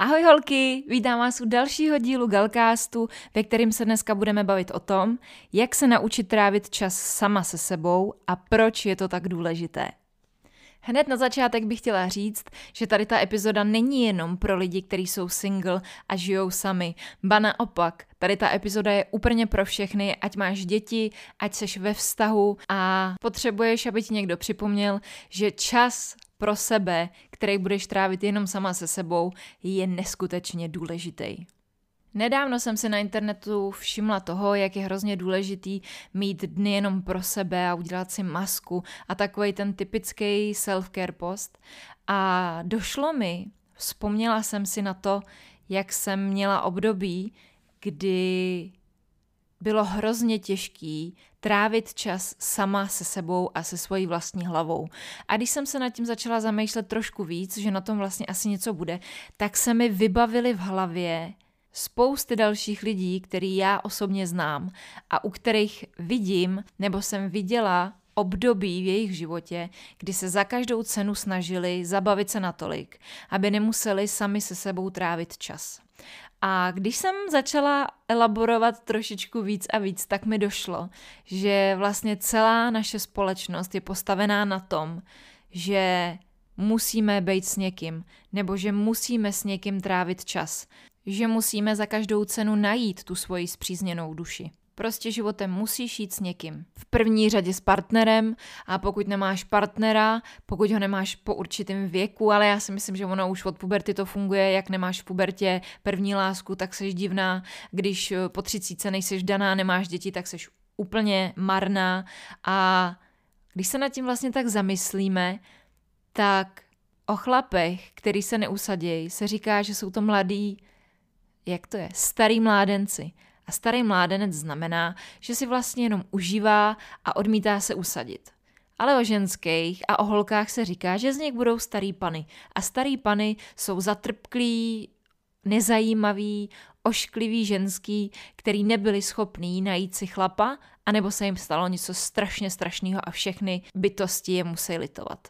Ahoj holky, vítám vás u dalšího dílu Galcastu, ve kterým se dneska budeme bavit o tom, jak se naučit trávit čas sama se sebou a proč je to tak důležité. Hned na začátek bych chtěla říct, že tady ta epizoda není jenom pro lidi, kteří jsou single a žijou sami. Ba naopak, tady ta epizoda je úplně pro všechny, ať máš děti, ať seš ve vztahu a potřebuješ, aby ti někdo připomněl, že čas pro sebe, který budeš trávit jenom sama se sebou, je neskutečně důležitý. Nedávno jsem si na internetu všimla toho, jak je hrozně důležitý mít dny jenom pro sebe a udělat si masku a takový ten typický self-care post. A došlo mi, vzpomněla jsem si na to, jak jsem měla období, kdy bylo hrozně těžký trávit čas sama se sebou a se svojí vlastní hlavou. A když jsem se nad tím začala zamýšlet trošku víc, že na tom vlastně asi něco bude, tak se mi vybavily v hlavě spousty dalších lidí, který já osobně znám a u kterých vidím nebo jsem viděla období v jejich životě, kdy se za každou cenu snažili zabavit se natolik, aby nemuseli sami se sebou trávit čas. A když jsem začala elaborovat trošičku víc a víc, tak mi došlo, že vlastně celá naše společnost je postavená na tom, že musíme být s někým, nebo že musíme s někým trávit čas, že musíme za každou cenu najít tu svoji zpřízněnou duši. Prostě životem musíš jít s někým. V první řadě s partnerem a pokud nemáš partnera, pokud ho nemáš po určitém věku, ale já si myslím, že ono už od puberty to funguje, jak nemáš v pubertě první lásku, tak seš divná, když eh, po třicíce nejseš daná, nemáš děti, tak seš úplně marná a když se nad tím vlastně tak zamyslíme, tak o chlapech, který se neusadějí, se říká, že jsou to mladí, jak to je, starý mládenci. A starý mládenec znamená, že si vlastně jenom užívá a odmítá se usadit. Ale o ženských a o holkách se říká, že z nich budou starý pany. A starý pany jsou zatrpklí, nezajímavý, ošklivý ženský, který nebyli schopní najít si chlapa, anebo se jim stalo něco strašně strašného a všechny bytosti je musí litovat.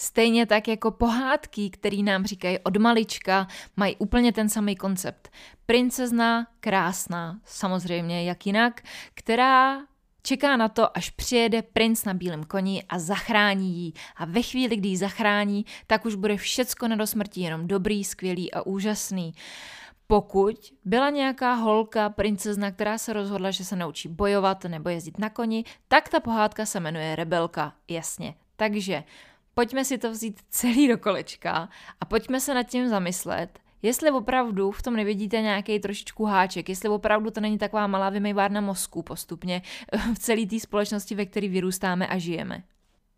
Stejně tak jako pohádky, který nám říkají od malička, mají úplně ten samý koncept. Princezna, krásná, samozřejmě jak jinak, která Čeká na to, až přijede princ na bílém koni a zachrání ji. A ve chvíli, kdy ji zachrání, tak už bude všecko na dosmrti jenom dobrý, skvělý a úžasný. Pokud byla nějaká holka, princezna, která se rozhodla, že se naučí bojovat nebo jezdit na koni, tak ta pohádka se jmenuje Rebelka, jasně. Takže pojďme si to vzít celý do kolečka a pojďme se nad tím zamyslet, jestli opravdu v tom nevidíte nějaký trošičku háček, jestli opravdu to není taková malá vymývárna mozku postupně v celé té společnosti, ve které vyrůstáme a žijeme.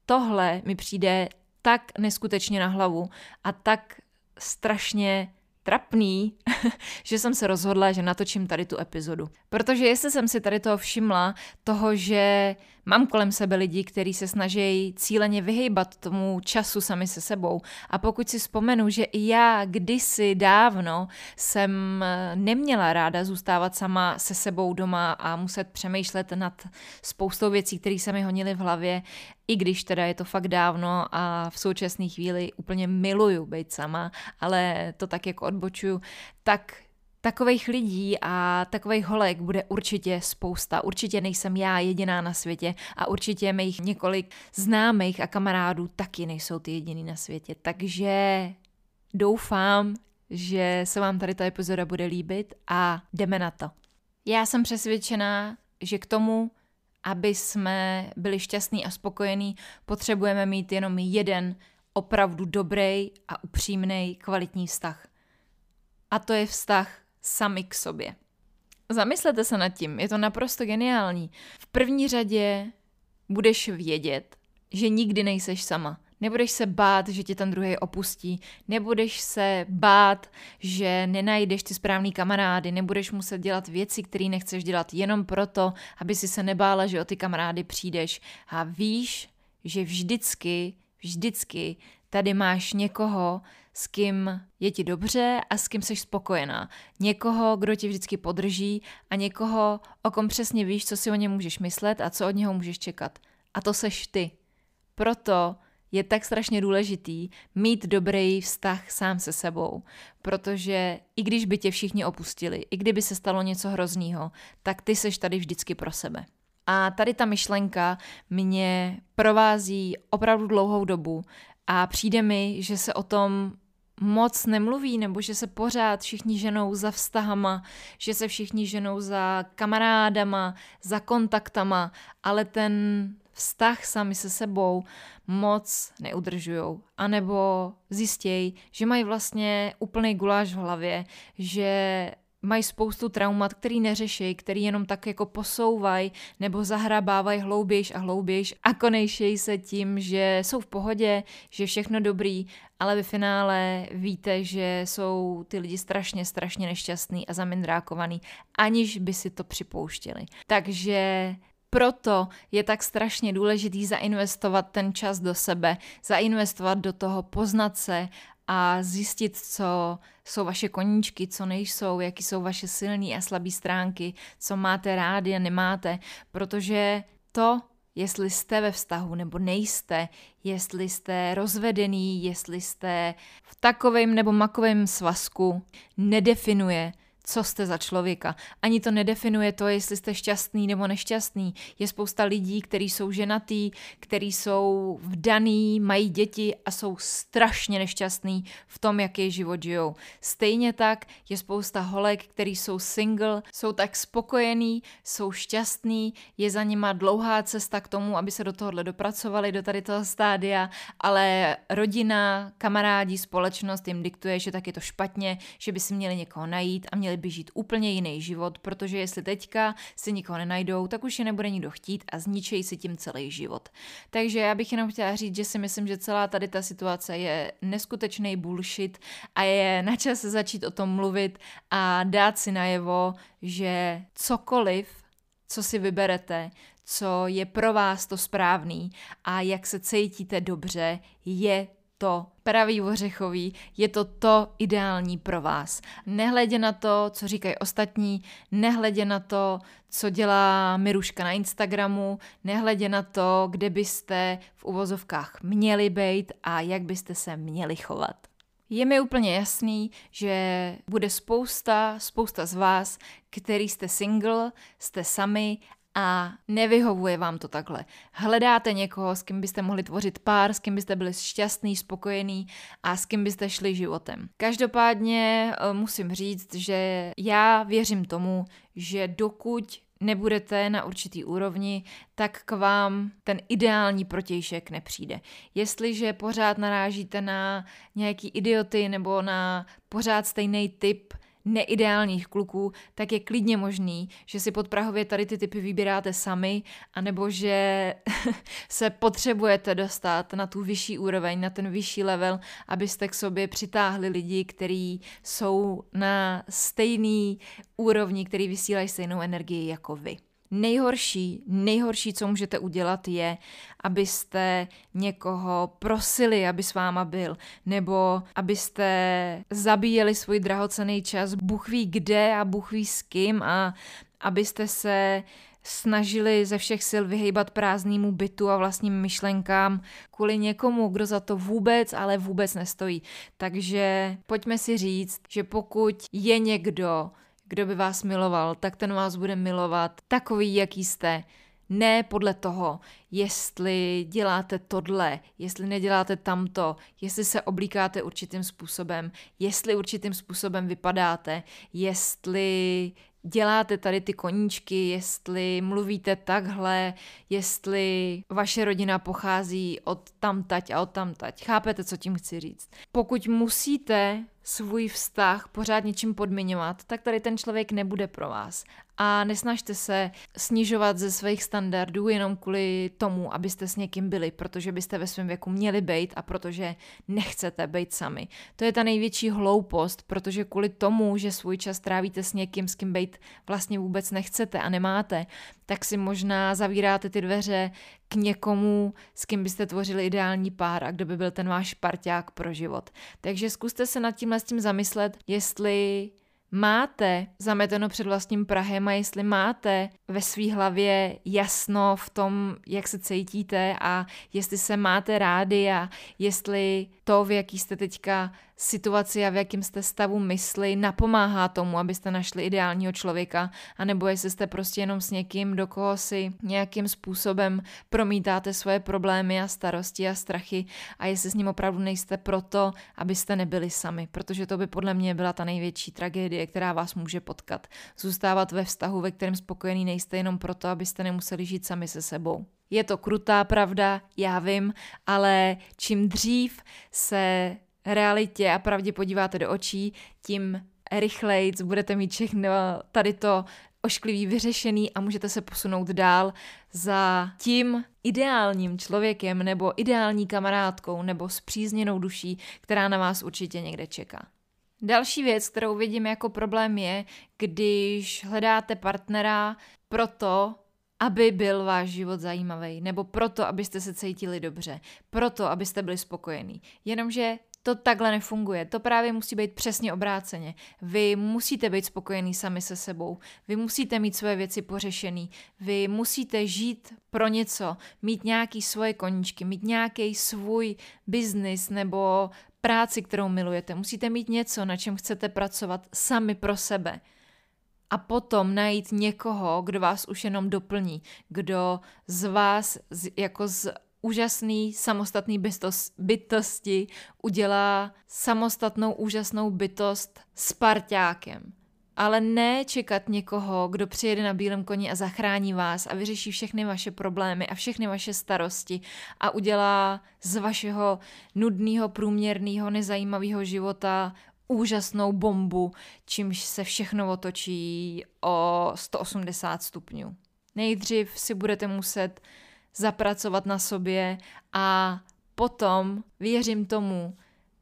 Tohle mi přijde tak neskutečně na hlavu a tak strašně trapný, že jsem se rozhodla, že natočím tady tu epizodu. Protože jestli jsem si tady toho všimla, toho, že mám kolem sebe lidi, kteří se snaží cíleně vyhejbat tomu času sami se sebou. A pokud si vzpomenu, že i já kdysi dávno jsem eh, neměla ráda zůstávat sama se sebou doma a muset přemýšlet nad spoustou věcí, které se mi honily v hlavě, i když teda je to fakt dávno a v současné chvíli úplně miluju být sama, ale to tak jako odbočuju, tak Takových lidí a takových holek bude určitě spousta. Určitě nejsem já jediná na světě a určitě mých několik známých a kamarádů taky nejsou ty jediný na světě. Takže doufám, že se vám tady ta epizoda bude líbit a jdeme na to. Já jsem přesvědčená, že k tomu, aby jsme byli šťastní a spokojení, potřebujeme mít jenom jeden opravdu dobrý a upřímný kvalitní vztah. A to je vztah sami k sobě. Zamyslete se nad tím, je to naprosto geniální. V první řadě budeš vědět, že nikdy nejseš sama. Nebudeš se bát, že tě ten druhý opustí. Nebudeš se bát, že nenajdeš ty správný kamarády. Nebudeš muset dělat věci, které nechceš dělat jenom proto, aby si se nebála, že o ty kamarády přijdeš. A víš, že vždycky, vždycky tady máš někoho, s kým je ti dobře a s kým jsi spokojená. Někoho, kdo tě vždycky podrží a někoho, o kom přesně víš, co si o něm můžeš myslet a co od něho můžeš čekat. A to seš ty. Proto je tak strašně důležitý mít dobrý vztah sám se sebou, protože i když by tě všichni opustili, i kdyby se stalo něco hroznýho, tak ty seš tady vždycky pro sebe. A tady ta myšlenka mě provází opravdu dlouhou dobu a přijde mi, že se o tom moc nemluví, nebo že se pořád všichni ženou za vztahama, že se všichni ženou za kamarádama, za kontaktama, ale ten vztah sami se sebou moc neudržujou. A nebo zjistějí, že mají vlastně úplný guláš v hlavě, že mají spoustu traumat, který neřeší, který jenom tak jako posouvají nebo zahrabávají hloubějš a hloubějš a konejšej se tím, že jsou v pohodě, že je všechno dobrý, ale ve finále víte, že jsou ty lidi strašně, strašně nešťastný a zamindrákovaný, aniž by si to připouštěli. Takže proto je tak strašně důležitý zainvestovat ten čas do sebe, zainvestovat do toho, poznat se a zjistit, co jsou vaše koníčky, co nejsou, jaký jsou vaše silné a slabé stránky, co máte rádi a nemáte, protože to, jestli jste ve vztahu nebo nejste, jestli jste rozvedený, jestli jste v takovém nebo makovém svazku, nedefinuje, co jste za člověka. Ani to nedefinuje to, jestli jste šťastný nebo nešťastný. Je spousta lidí, kteří jsou ženatý, kteří jsou vdaný, mají děti a jsou strašně nešťastný v tom, jaký život žijou. Stejně tak je spousta holek, kteří jsou single, jsou tak spokojení, jsou šťastný, je za nima dlouhá cesta k tomu, aby se do tohohle dopracovali, do tady toho stádia, ale rodina, kamarádi, společnost jim diktuje, že tak je to špatně, že by si měli někoho najít a měli měli by žít úplně jiný život, protože jestli teďka si nikoho nenajdou, tak už je nebude nikdo chtít a zničejí si tím celý život. Takže já bych jenom chtěla říct, že si myslím, že celá tady ta situace je neskutečný bullshit a je na čase začít o tom mluvit a dát si najevo, že cokoliv, co si vyberete, co je pro vás to správný a jak se cítíte dobře, je to pravý ořechový, je to to ideální pro vás. Nehledě na to, co říkají ostatní, nehledě na to, co dělá Miruška na Instagramu, nehledě na to, kde byste v uvozovkách měli být a jak byste se měli chovat. Je mi úplně jasný, že bude spousta, spousta z vás, který jste single, jste sami a nevyhovuje vám to takhle. Hledáte někoho, s kým byste mohli tvořit pár, s kým byste byli šťastný, spokojený a s kým byste šli životem. Každopádně eh, musím říct, že já věřím tomu, že dokud nebudete na určitý úrovni, tak k vám ten ideální protějšek nepřijde. Jestliže pořád narážíte na nějaký idioty nebo na pořád stejný typ neideálních kluků, tak je klidně možný, že si pod Prahově tady ty typy vybíráte sami, anebo že se potřebujete dostat na tu vyšší úroveň, na ten vyšší level, abyste k sobě přitáhli lidi, kteří jsou na stejný úrovni, který vysílají stejnou energii jako vy. Nejhorší, nejhorší, co můžete udělat, je, abyste někoho prosili, aby s váma byl, nebo abyste zabíjeli svůj drahocený čas, Bůh ví kde a Bůh ví s kým a abyste se snažili ze všech sil vyhejbat prázdnému bytu a vlastním myšlenkám kvůli někomu, kdo za to vůbec, ale vůbec nestojí. Takže pojďme si říct, že pokud je někdo, kdo by vás miloval, tak ten vás bude milovat takový, jaký jste. Ne podle toho, jestli děláte tohle, jestli neděláte tamto, jestli se oblíkáte určitým způsobem, jestli určitým způsobem vypadáte, jestli děláte tady ty koníčky, jestli mluvíte takhle, jestli vaše rodina pochází od tamtať a od tamtať. Chápete, co tím chci říct? Pokud musíte svůj vztah pořád něčím podmiňovat, tak tady ten člověk nebude pro vás. A nesnažte se snižovat ze svých standardů jenom kvůli tomu, abyste s někým byli, protože byste ve svém věku měli být a protože nechcete být sami. To je ta největší hloupost, protože kvůli tomu, že svůj čas trávíte s někým, s kým být vlastně vůbec nechcete a nemáte, tak si možná zavíráte ty dveře k někomu, s kým byste tvořili ideální pár a kdo by byl ten váš parťák pro život. Takže zkuste se nad tímhle s tím zamyslet, jestli máte zameteno před vlastním Prahem a jestli máte ve své hlavě jasno v tom, jak se cítíte a jestli se máte rádi a jestli to, v jaký jste teďka situaci a v jakém jste stavu mysli, napomáhá tomu, abyste našli ideálního člověka, anebo jestli jste prostě jenom s někým, do koho si nějakým způsobem promítáte svoje problémy a starosti a strachy a jestli s ním opravdu nejste proto, abyste nebyli sami, protože to by podle mě byla ta největší tragédie, která vás může potkat. Zůstávat ve vztahu, ve kterém spokojený nejste jenom proto, abyste nemuseli žít sami se sebou. Je to krutá pravda, já vím, ale čím dřív se realitě a pravdě podíváte do očí, tím rychleji budete mít všechno tady to ošklivý vyřešený a můžete se posunout dál za tím ideálním člověkem nebo ideální kamarádkou nebo spřízněnou duší, která na vás určitě někde čeká. Další věc, kterou vidím jako problém je, když hledáte partnera proto, aby byl váš život zajímavý, nebo proto, abyste se cítili dobře, proto, abyste byli spokojení. Jenomže to takhle nefunguje. To právě musí být přesně obráceně. Vy musíte být spokojení sami se sebou. Vy musíte mít své věci pořešený. Vy musíte žít pro něco, mít nějaký svoje koníčky, mít nějaký svůj biznis nebo práci, kterou milujete. Musíte mít něco, na čem chcete pracovat sami pro sebe a potom najít někoho, kdo vás už jenom doplní, kdo z vás jako z úžasný samostatný bytost, bytosti udělá samostatnou úžasnou bytost s parťákem. Ale ne čekat někoho, kdo přijede na bílém koni a zachrání vás a vyřeší všechny vaše problémy a všechny vaše starosti a udělá z vašeho nudného, průměrného, nezajímavého života úžasnou bombu, čímž se všechno otočí o 180 stupňů. Nejdřív si budete muset zapracovat na sobě a potom, věřím tomu,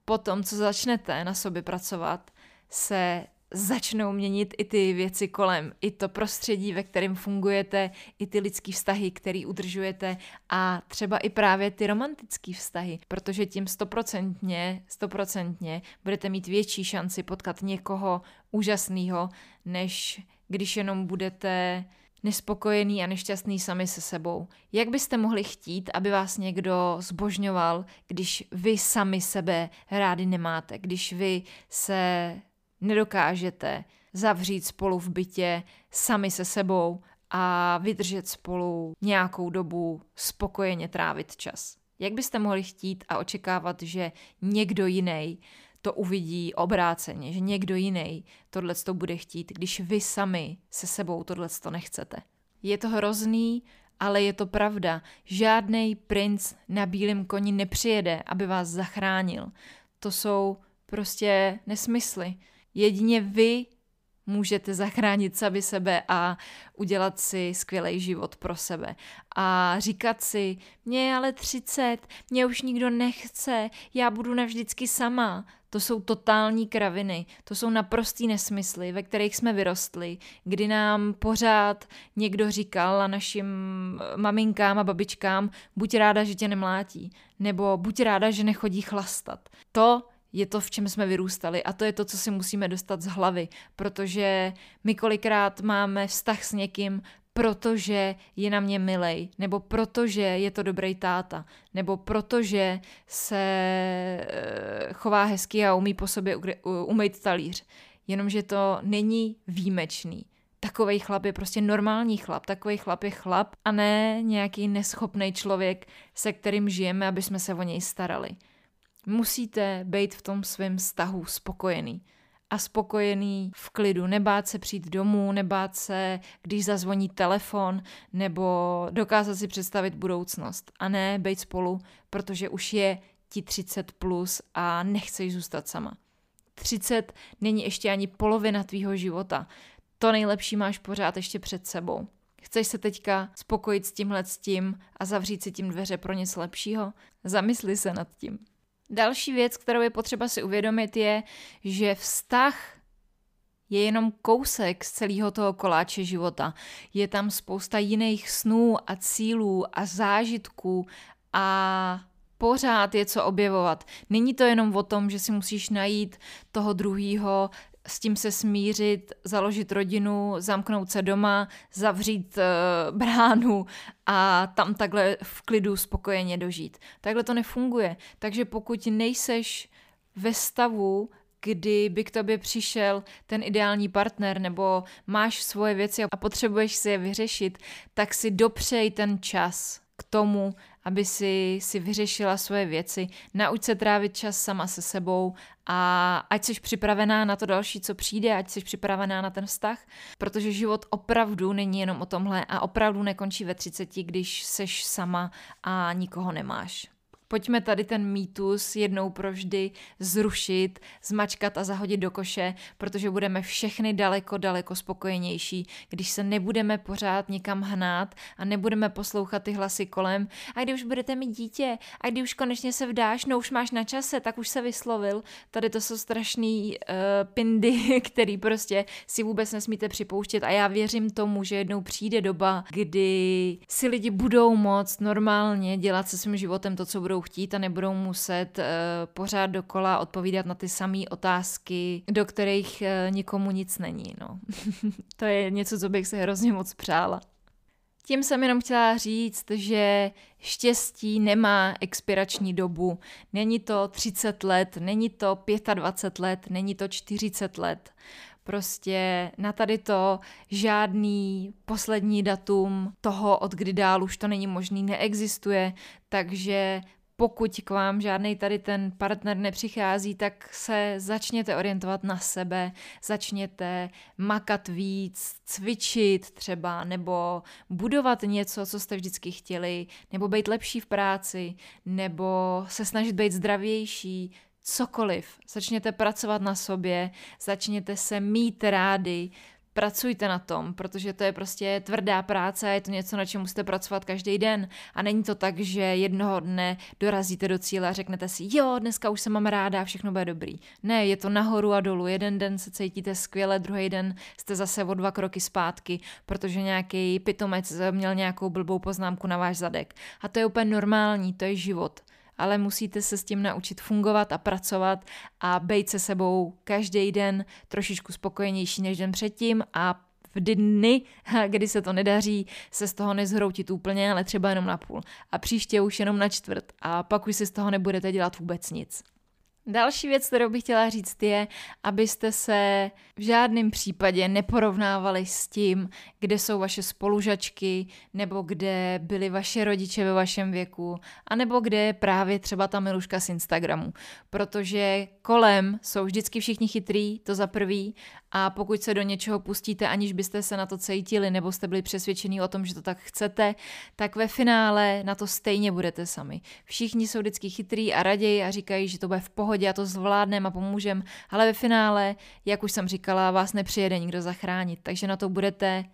potom, co začnete na sobě pracovat, se začnou měnit i ty věci kolem, i to prostředí, ve kterém fungujete, i ty lidský vztahy, který udržujete a třeba i právě ty romantické vztahy, protože tím stoprocentně, stoprocentně budete mít větší šanci potkat někoho úžasného, než když jenom budete nespokojený a nešťastný sami se sebou. Jak byste mohli chtít, aby vás někdo zbožňoval, když vy sami sebe rádi nemáte, když vy se nedokážete zavřít spolu v bytě sami se sebou a vydržet spolu nějakou dobu spokojeně trávit čas. Jak byste mohli chtít a očekávat, že někdo jiný to uvidí obráceně, že někdo jiný tohle to bude chtít, když vy sami se sebou tohle to nechcete. Je to hrozný, ale je to pravda. Žádný princ na bílém koni nepřijede, aby vás zachránil. To jsou prostě nesmysly. Jedině vy můžete zachránit sami sebe a udělat si skvělý život pro sebe. A říkat si, mě je ale 30, mě už nikdo nechce, já budu navždycky sama. To jsou totální kraviny, to jsou naprostý nesmysly, ve kterých jsme vyrostli, kdy nám pořád někdo říkal a našim maminkám a babičkám, buď ráda, že tě nemlátí, nebo buď ráda, že nechodí chlastat. To je to, v čem jsme vyrůstali a to je to, co si musíme dostat z hlavy, protože my kolikrát máme vztah s někým, protože je na mě milej, nebo protože je to dobrý táta, nebo protože se eh, chová hezky a umí po sobě umýt talíř. Jenomže to není výjimečný. Takový chlap je prostě normální chlap, takový chlap je chlap a ne nějaký neschopný člověk, se kterým žijeme, aby jsme se o něj starali. Musíte být v tom svém vztahu spokojený. A spokojený v klidu, nebát se přijít domů, nebát se, když zazvoní telefon, nebo dokázat si představit budoucnost. A ne být spolu, protože už je ti 30 plus a nechceš zůstat sama. 30 není ještě ani polovina tvýho života. to nejlepší máš pořád ještě před sebou. Chceš se teďka spokojit s tímhle s tím a zavřít si tím dveře pro něco lepšího? Zamysli se nad tím. Další věc, kterou je potřeba si uvědomit, je, že vztah je jenom kousek z celého toho koláče života. Je tam spousta jiných snů a cílů a zážitků a pořád je co objevovat. Není to jenom o tom, že si musíš najít toho druhýho, s tím se smířit, založit rodinu, zamknout se doma, zavřít uh, bránu a tam takhle v klidu spokojeně dožít. Takhle to nefunguje. Takže pokud nejseš ve stavu, kdy by k tobě přišel ten ideální partner nebo máš svoje věci a potřebuješ si je vyřešit, tak si dopřej ten čas k tomu, aby si, si vyřešila svoje věci. Nauč se trávit čas sama se sebou a ať jsi připravená na to další, co přijde, ať jsi připravená na ten vztah, protože život opravdu není jenom o tomhle a opravdu nekončí ve 30, když seš sama a nikoho nemáš. Pojďme tady ten mýtus jednou provždy zrušit, zmačkat a zahodit do koše, protože budeme všechny daleko, daleko spokojenější, když se nebudeme pořád nikam hnát a nebudeme poslouchat ty hlasy kolem. A když už budete mít dítě, a když už konečně se vdáš, no už máš na čase, tak už se vyslovil. Tady to jsou strašný uh, pindy, který prostě si vůbec nesmíte připouštět a já věřím tomu, že jednou přijde doba, kdy si lidi budou moct normálně dělat se svým životem to, co budou budou chtít a nebudou muset uh, pořád dokola odpovídat na ty samé otázky, do kterých uh, nikomu nic není. No. to je něco, co bych si hrozně moc přála. Tím jsem jenom chtěla říct, že štěstí nemá expirační dobu. Není to 30 let, není to 25 let, není to 40 let. Prostě na tady to žádný poslední datum toho, od kdy dál už to není možný, neexistuje, takže pokud k vám žádný tady ten partner nepřichází, tak se začněte orientovat na sebe, začněte makat víc, cvičit třeba, nebo budovat něco, co jste vždycky chtěli, nebo být lepší v práci, nebo se snažit být zdravější, cokoliv. Začněte pracovat na sobě, začněte se mít rádi, pracujte na tom, protože to je prostě tvrdá práce je to něco, na čem musíte pracovat každý den. A není to tak, že jednoho dne dorazíte do cíle a řeknete si, jo, dneska už se mám ráda všechno bude dobrý. Ne, je to nahoru a dolů. Jeden den se cítíte skvěle, druhý den jste zase o dva kroky zpátky, protože nějaký pitomec měl nějakou blbou poznámku na váš zadek. A to je úplně normální, to je život ale musíte se s tím naučit fungovat a pracovat a být se sebou každý den trošičku spokojenější než den předtím a v dny, kdy se to nedaří, se z toho nezhroutit úplně, ale třeba jenom na půl. A příště už jenom na čtvrt. A pak už si z toho nebudete dělat vůbec nic. Další věc, kterou bych chtěla říct, je, abyste se v žádném případě neporovnávali s tím, kde jsou vaše spolužačky, nebo kde byli vaše rodiče ve vašem věku, anebo kde je právě třeba ta miluška z Instagramu. Protože kolem jsou vždycky všichni chytrý, to za prvý, a pokud se do něčeho pustíte, aniž byste se na to cítili, nebo jste byli přesvědčení o tom, že to tak chcete, tak ve finále na to stejně budete sami. Všichni jsou vždycky chytrý a raději a říkají, že to bude v pohodě a to zvládneme a pomůžeme, ale ve finále, jak už jsem říkala, vás nepřijede nikdo zachránit, takže na to budete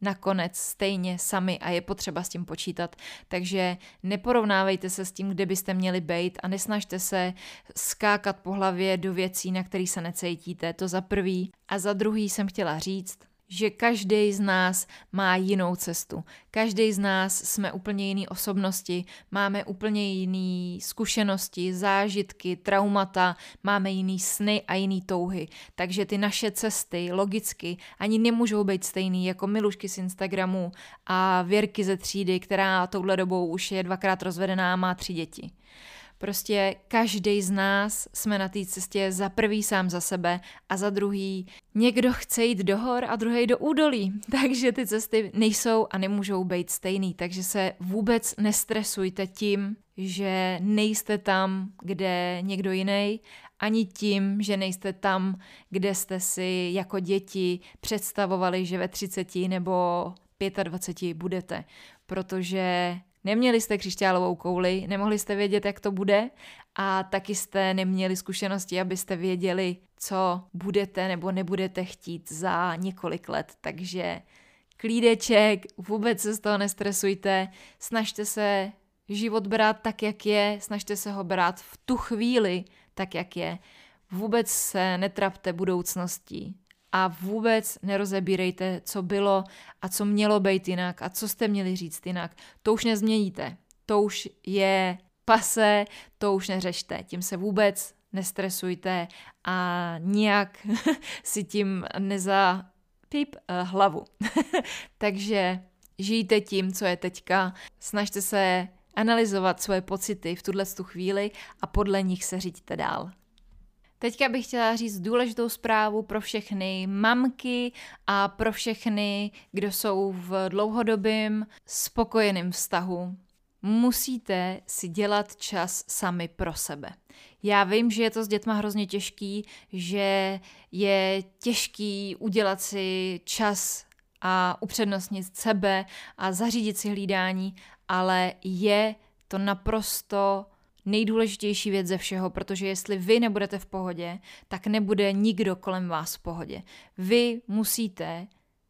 nakonec stejně sami a je potřeba s tím počítat. Takže neporovnávejte se s tím, kde byste měli být a nesnažte se skákat po hlavě do věcí, na které se necítíte. To za prvý. A za druhý jsem chtěla říct, že každý z nás má jinou cestu. Každý z nás jsme úplně jiný osobnosti, máme úplně jiné zkušenosti, zážitky, traumata, máme jiný sny a jiný touhy. Takže ty naše cesty logicky ani nemůžou být stejný jako Milušky z Instagramu a Věrky ze třídy, která touhle dobou už je dvakrát rozvedená a má tři děti. Prostě každý z nás jsme na té cestě za prvý sám za sebe a za druhý někdo chce jít do hor a druhý do údolí. Takže ty cesty nejsou a nemůžou být stejný. Takže se vůbec nestresujte tím, že nejste tam, kde někdo jiný, ani tím, že nejste tam, kde jste si jako děti představovali, že ve 30 nebo 25 budete. Protože Neměli jste křišťálovou kouli, nemohli jste vědět, jak to bude a taky jste neměli zkušenosti, abyste věděli, co budete nebo nebudete chtít za několik let. Takže klídeček, vůbec se z toho nestresujte, snažte se život brát tak, jak je, snažte se ho brát v tu chvíli tak, jak je. Vůbec se netrapte budoucností a vůbec nerozebírejte, co bylo a co mělo být jinak a co jste měli říct jinak. To už nezměníte. To už je pase, to už neřešte. Tím se vůbec nestresujte a nijak si tím neza píp uh, hlavu. Takže žijte tím, co je teďka, snažte se analyzovat svoje pocity v tuhle chvíli a podle nich se říďte dál. Teďka bych chtěla říct důležitou zprávu pro všechny mamky a pro všechny, kdo jsou v dlouhodobém spokojeném vztahu. Musíte si dělat čas sami pro sebe. Já vím, že je to s dětma hrozně těžký, že je těžký udělat si čas a upřednostnit sebe a zařídit si hlídání, ale je to naprosto nejdůležitější věc ze všeho, protože jestli vy nebudete v pohodě, tak nebude nikdo kolem vás v pohodě. Vy musíte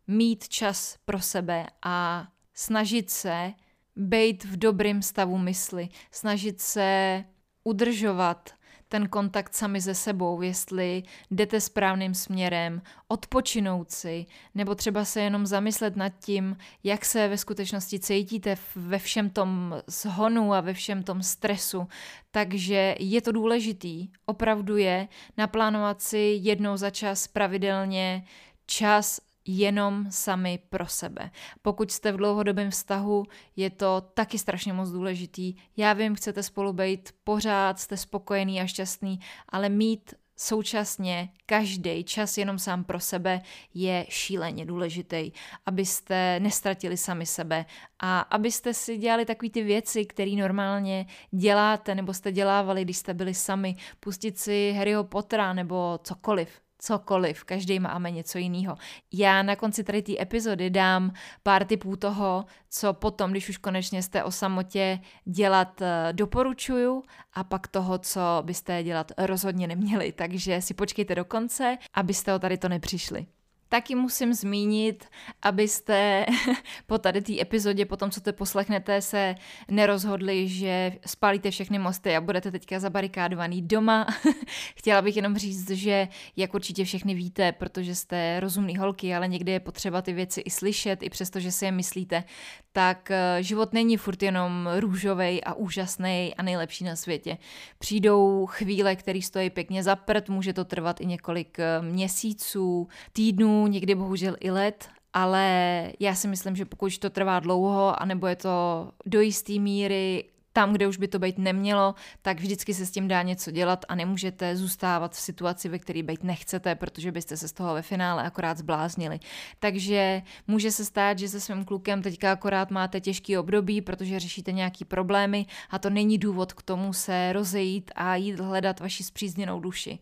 mít čas pro sebe a snažit se být v dobrém stavu mysli, snažit se udržovat ten kontakt sami ze sebou, jestli jdete správným směrem, odpočinout si, nebo třeba se jenom zamyslet nad tím, jak se ve skutečnosti cítíte ve všem tom zhonu a ve všem tom stresu. Takže je to důležitý, opravdu je, naplánovat si jednou za čas pravidelně čas jenom sami pro sebe. Pokud jste v dlouhodobém vztahu, je to taky strašně moc důležitý. Já vím, chcete spolu být pořád, jste spokojený a šťastný, ale mít současně každý čas jenom sám pro sebe je šíleně důležitý, abyste nestratili sami sebe a abyste si dělali takové ty věci, které normálně děláte nebo jste dělávali, když jste byli sami, pustit si Harryho Pottera nebo cokoliv cokoliv, každý máme něco jiného. Já na konci tady té epizody dám pár tipů toho, co potom, když už konečně jste o samotě dělat eh, doporučuju a pak toho, co byste dělat rozhodně neměli. Takže si počkejte do konce, abyste o tady to nepřišli. Taky musím zmínit, abyste po tady té epizodě, po tom, co to poslechnete, se nerozhodli, že spálíte všechny mosty a budete teďka zabarikádovaný doma. Chtěla bych jenom říct, že jak určitě všechny víte, protože jste rozumný holky, ale někdy je potřeba ty věci i slyšet, i přesto, že si je myslíte, tak eh, život není furt jenom růžový a úžasný a nejlepší na světě. Přijdou chvíle, které stojí pěkně za prd, může to trvat i několik eh, měsíců, týdnů, někdy bohužel i let, ale já si myslím, že pokud to trvá dlouho, anebo je to do jisté míry tam, kde už by to být nemělo, tak vždycky se s tím dá něco dělat a nemůžete zůstávat v situaci, ve které být nechcete, protože byste se z toho ve finále akorát zbláznili. Takže může se stát, že se svým klukem teďka akorát máte těžký období, protože řešíte nějaký problémy a to není důvod k tomu se rozejít a jít hledat vaši zpřízněnou duši.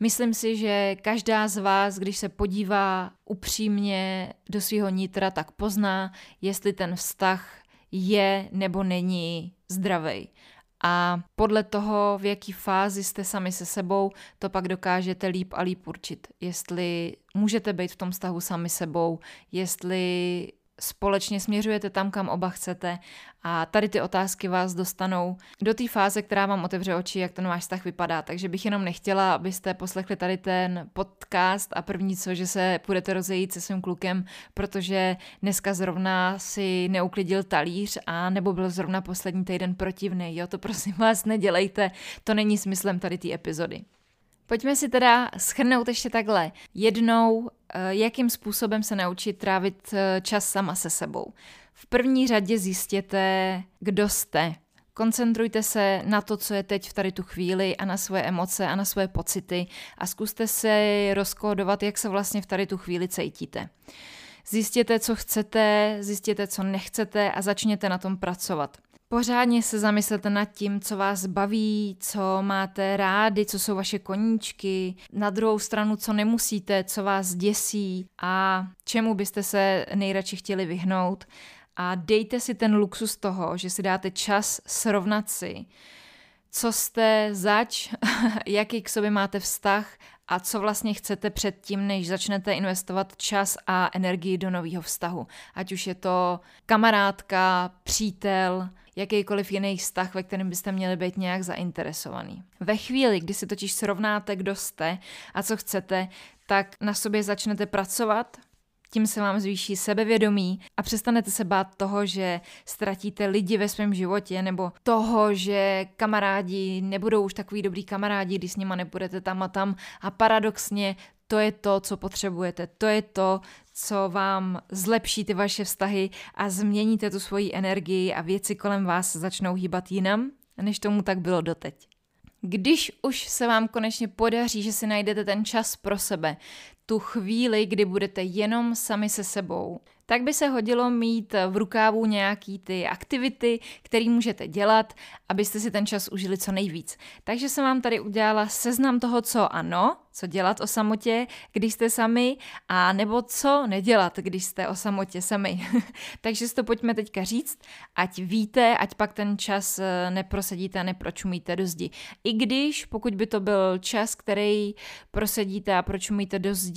Myslím si, že každá z vás, když se podívá upřímně do svého nitra, tak pozná, jestli ten vztah je nebo není zdravý. A podle toho, v jaký fázi jste sami se sebou, to pak dokážete líp a líp určit. Jestli můžete být v tom vztahu sami sebou, jestli společně směřujete tam, kam oba chcete a tady ty otázky vás dostanou do té fáze, která vám otevře oči, jak ten váš vztah vypadá. Takže bych jenom nechtěla, abyste poslechli tady ten podcast a první co, že se budete rozejít se svým klukem, protože dneska zrovna si neuklidil talíř a nebo byl zrovna poslední týden protivný. Jo, to prosím vás nedělejte, to není smyslem tady té epizody. Pojďme si teda schrnout ještě takhle. Jednou, eh, jakým způsobem se naučit trávit eh, čas sama se sebou. V první řadě zjistěte, kdo jste. Koncentrujte se na to, co je teď v tady tu chvíli a na svoje emoce a na svoje pocity a zkuste se rozkódovat, jak se vlastně v tady tu chvíli cítíte. Zjistěte, co chcete, zjistěte, co nechcete a začněte na tom pracovat. Pořádně se zamyslete nad tím, co vás baví, co máte rádi, co jsou vaše koníčky, na druhou stranu, co nemusíte, co vás děsí a čemu byste se nejradši chtěli vyhnout. A dejte si ten luxus toho, že si dáte čas srovnat si, co jste zač, jaký k sobě máte vztah a co vlastně chcete předtím, než začnete investovat čas a energii do nového vztahu. Ať už je to kamarádka, přítel, jakýkoliv jiný vztah, ve kterém byste měli být nějak zainteresovaný. Ve chvíli, kdy si totiž srovnáte, kdo jste a co chcete, tak na sobě začnete pracovat, tím se vám zvýší sebevědomí a přestanete se bát toho, že ztratíte lidi ve svém životě nebo toho, že kamarádi nebudou už takový dobrý kamarádi, když s nima nebudete tam a tam a paradoxně to je to, co potřebujete, to je to, co vám zlepší ty vaše vztahy a změníte tu svoji energii a věci kolem vás začnou hýbat jinam, než tomu tak bylo doteď. Když už se vám konečně podaří, že si najdete ten čas pro sebe, tu chvíli, kdy budete jenom sami se sebou, tak by se hodilo mít v rukávu nějaký ty aktivity, které můžete dělat, abyste si ten čas užili co nejvíc. Takže jsem vám tady udělala seznam toho, co ano, co dělat o samotě, když jste sami, a nebo co nedělat, když jste o samotě sami. Takže si to pojďme teďka říct, ať víte, ať pak ten čas eh, neprosedíte a nepročumíte do zdi. I když, pokud by to byl čas, který prosedíte a pročumíte do zdi,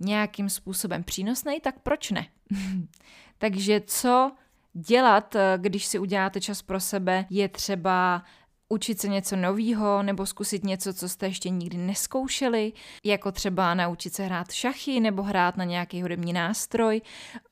nějakým způsobem přínosný, tak proč ne? Takže co dělat, eh, když si uděláte čas pro sebe, je třeba učit se něco nového nebo zkusit něco, co jste ještě nikdy neskoušeli, jako třeba naučit se hrát šachy nebo hrát na nějaký hudební nástroj.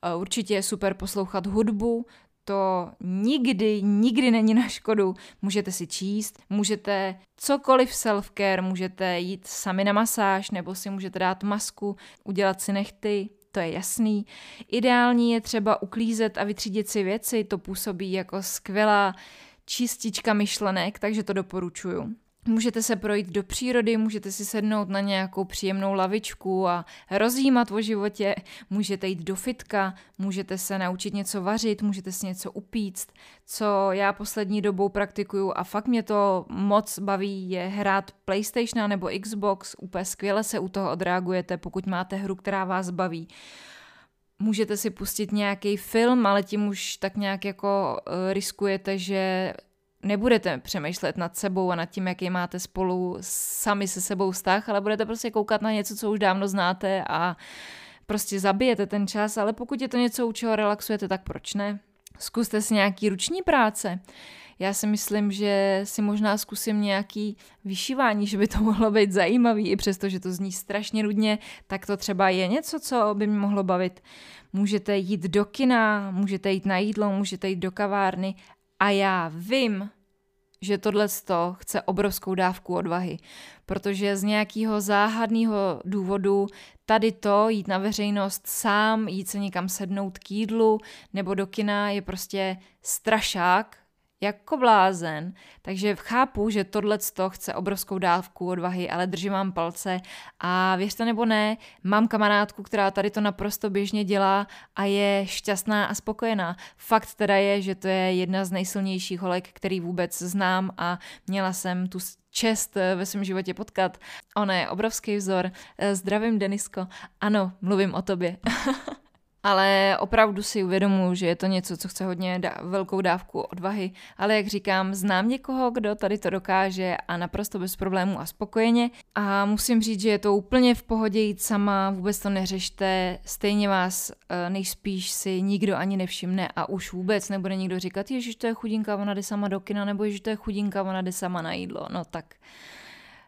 Eh, určitě je super poslouchat hudbu, to nikdy, nikdy není na škodu. Můžete si číst, můžete cokoliv self-care, můžete jít sami na masáž, nebo si můžete dát masku, udělat si nechty, to je jasný. Ideální je třeba uklízet a vytřídit si věci, to působí jako skvělá čistička myšlenek, takže to doporučuju. Můžete se projít do přírody, můžete si sednout na nějakou příjemnou lavičku a rozjímat o životě, můžete jít do fitka, můžete se naučit něco vařit, můžete si něco upíct. Co já poslední dobou praktikuju a fakt mě to moc baví, je hrát PlayStation nebo Xbox, úplně skvěle se u toho odreagujete, pokud máte hru, která vás baví. Můžete si pustit nějaký film, ale tím už tak nějak jako uh, riskujete, že nebudete přemýšlet nad sebou a nad tím, jaký máte spolu sami se sebou vztah, ale budete prostě koukat na něco, co už dávno znáte a prostě zabijete ten čas, ale pokud je to něco, u čeho relaxujete, tak proč ne? Zkuste si nějaký ruční práce. Já si myslím, že si možná zkusím nějaký vyšívání, že by to mohlo být zajímavý, i přesto, že to zní strašně nudně, tak to třeba je něco, co by mě mohlo bavit. Můžete jít do kina, můžete jít na jídlo, můžete jít do kavárny a já vím, že tohle chce obrovskou dávku odvahy, protože z nějakého záhadného důvodu tady to jít na veřejnost sám, jít se někam sednout k jídlu nebo do kina je prostě strašák, jako blázen, takže chápu, že tohle chce obrovskou dávku odvahy, ale držím vám palce a věřte nebo ne, mám kamarádku, která tady to naprosto běžně dělá a je šťastná a spokojená. Fakt teda je, že to je jedna z nejsilnějších holek, který vůbec znám a měla jsem tu čest ve svém životě potkat. Ona je obrovský vzor. Zdravím, Denisko. Ano, mluvím o tobě. ale opravdu si uvědomuji, že je to něco, co chce hodně dá- velkou dávku odvahy, ale jak říkám, znám někoho, kdo tady to dokáže a naprosto bez problémů a spokojeně. A musím říct, že je to úplně v pohodě jít sama, vůbec to neřešte, stejně vás uh, nejspíš si nikdo ani nevšimne a už vůbec nebude nikdo říkat, ježiš, to je chudinka, ona jde sama do kina, nebo ježiš, to je chudinka, ona jde sama na jídlo, no tak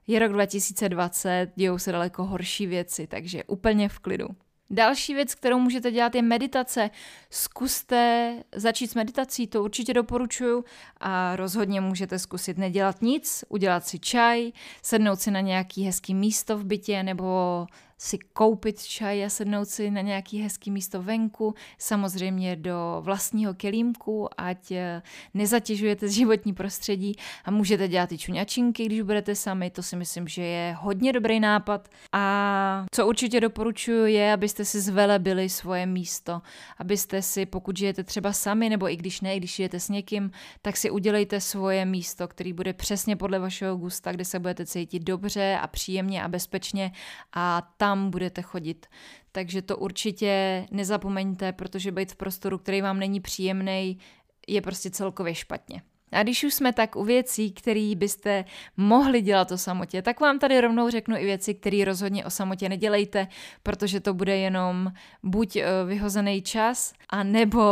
je rok 2020, dějou se daleko horší věci, takže úplně v klidu. Další věc, kterou můžete dělat, je meditace. Zkuste začít s meditací, to určitě doporučuju a rozhodně můžete zkusit nedělat nic, udělat si čaj, sednout si na nějaký hezký místo v bytě nebo si koupit čaj a sednout si na nějaký hezký místo venku, samozřejmě do vlastního kelímku, ať eh, nezatěžujete životní prostředí a můžete dělat i čuňačinky, když budete sami, to si myslím, že je hodně dobrý nápad. A co určitě doporučuji je, abyste si zvelebili svoje místo, abyste si, pokud žijete třeba sami, nebo i když ne, když žijete s někým, tak si udělejte svoje místo, který bude přesně podle vašeho gusta, kde se budete cítit dobře a příjemně a bezpečně a tam kam budete chodit. Takže to určitě nezapomeňte, protože být v prostoru, který vám není příjemný, je prostě celkově špatně. A když už jsme tak u věcí, které byste mohli dělat o samotě, tak vám tady rovnou řeknu i věci, které rozhodně o samotě nedělejte, protože to bude jenom buď eh, vyhozený čas, a nebo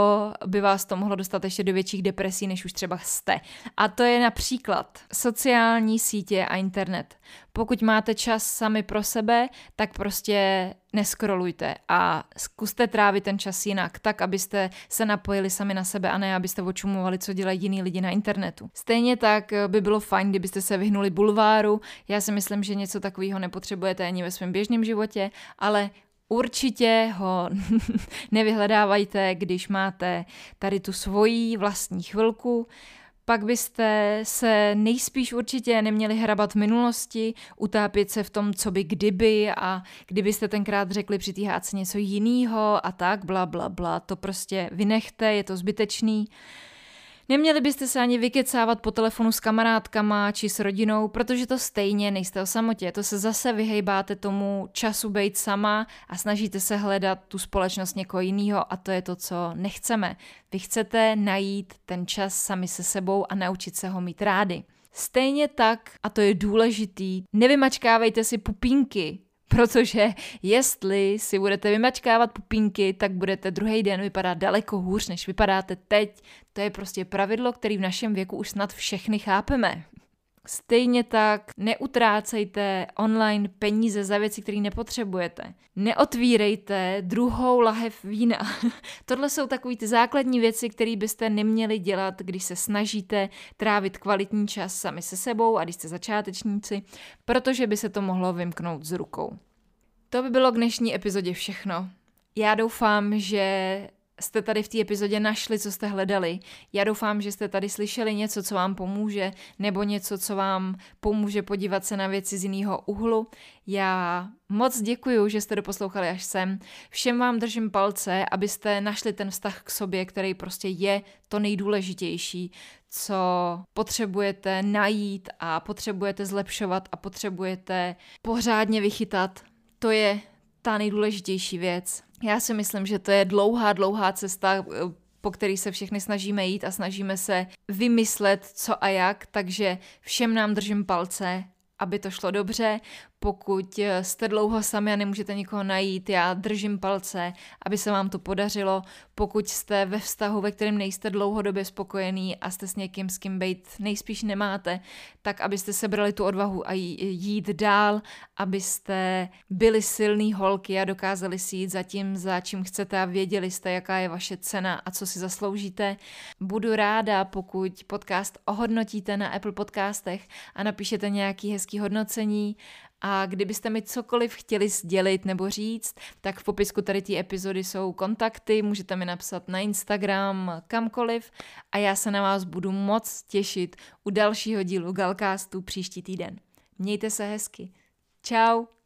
by vás to mohlo dostat ještě do větších depresí, než už třeba jste. A to je například sociální sítě a internet. Pokud máte čas sami pro sebe, tak prostě neskrolujte a zkuste trávit ten čas jinak, tak abyste se napojili sami na sebe a ne abyste očumovali, co dělají jiní lidi na internetu. Stejně tak by bylo fajn, kdybyste se vyhnuli bulváru. Já si myslím, že něco takového nepotřebujete ani ve svém běžném životě, ale Určitě ho nevyhledávajte, když máte tady tu svoji vlastní chvilku pak byste se nejspíš určitě neměli hrabat v minulosti, utápět se v tom, co by kdyby a kdybyste tenkrát řekli při té něco jiného a tak, bla, bla, bla, to prostě vynechte, je to zbytečný. Neměli byste se ani vykecávat po telefonu s kamarádkama či s rodinou, protože to stejně nejste o samotě. To se zase vyhejbáte tomu času být sama a snažíte se hledat tu společnost někoho jiného a to je to, co nechceme. Vy chcete najít ten čas sami se sebou a naučit se ho mít rády. Stejně tak, a to je důležitý, nevymačkávejte si pupínky, Protože jestli si budete vymačkávat pupínky, tak budete druhý den vypadat daleko hůř, než vypadáte teď. To je prostě pravidlo, které v našem věku už snad všechny chápeme. Stejně tak neutrácejte online peníze za věci, které nepotřebujete. Neotvírejte druhou lahev vína. Tohle jsou takové ty základní věci, které byste neměli dělat, když se snažíte trávit kvalitní čas sami se sebou a když jste začátečníci, protože by se to mohlo vymknout z rukou. To by bylo k dnešní epizodě všechno. Já doufám, že jste tady v té epizodě našli, co jste hledali. Já doufám, že jste tady slyšeli něco, co vám pomůže, nebo něco, co vám pomůže podívat se na věci z jiného úhlu. Já moc děkuji, že jste doposlouchali až sem. Všem vám držím palce, abyste našli ten vztah k sobě, který prostě je to nejdůležitější, co potřebujete najít a potřebujete zlepšovat a potřebujete pořádně vychytat. To je ta nejdůležitější věc. Já si myslím, že to je dlouhá, dlouhá cesta, eh, po který se všechny snažíme jít a snažíme se vymyslet, co a jak, takže všem nám držím palce, aby to šlo dobře. Pokud eh, jste dlouho sami a nemůžete nikoho najít, já držím palce, aby se vám to podařilo. Pokud jste ve vztahu, ve kterém nejste dlouhodobě spokojený a jste s někým, s kým být nejspíš nemáte, tak abyste sebrali tu odvahu a jít dál, abyste byli silný holky a dokázali si jít za tím, za čím chcete a věděli jste, jaká je vaše cena a co si zasloužíte. Budu ráda, pokud podcast ohodnotíte na Apple podcastech a napíšete nějaký hezký hodnocení a kdybyste mi cokoliv chtěli sdělit nebo říct, tak v popisku tady té epizody jsou kontakty, můžete mi napsat na Instagram, kamkoliv a já se na vás budu moc těšit u dalšího dílu Galcastu příští týden. Mějte se hezky. Ciao.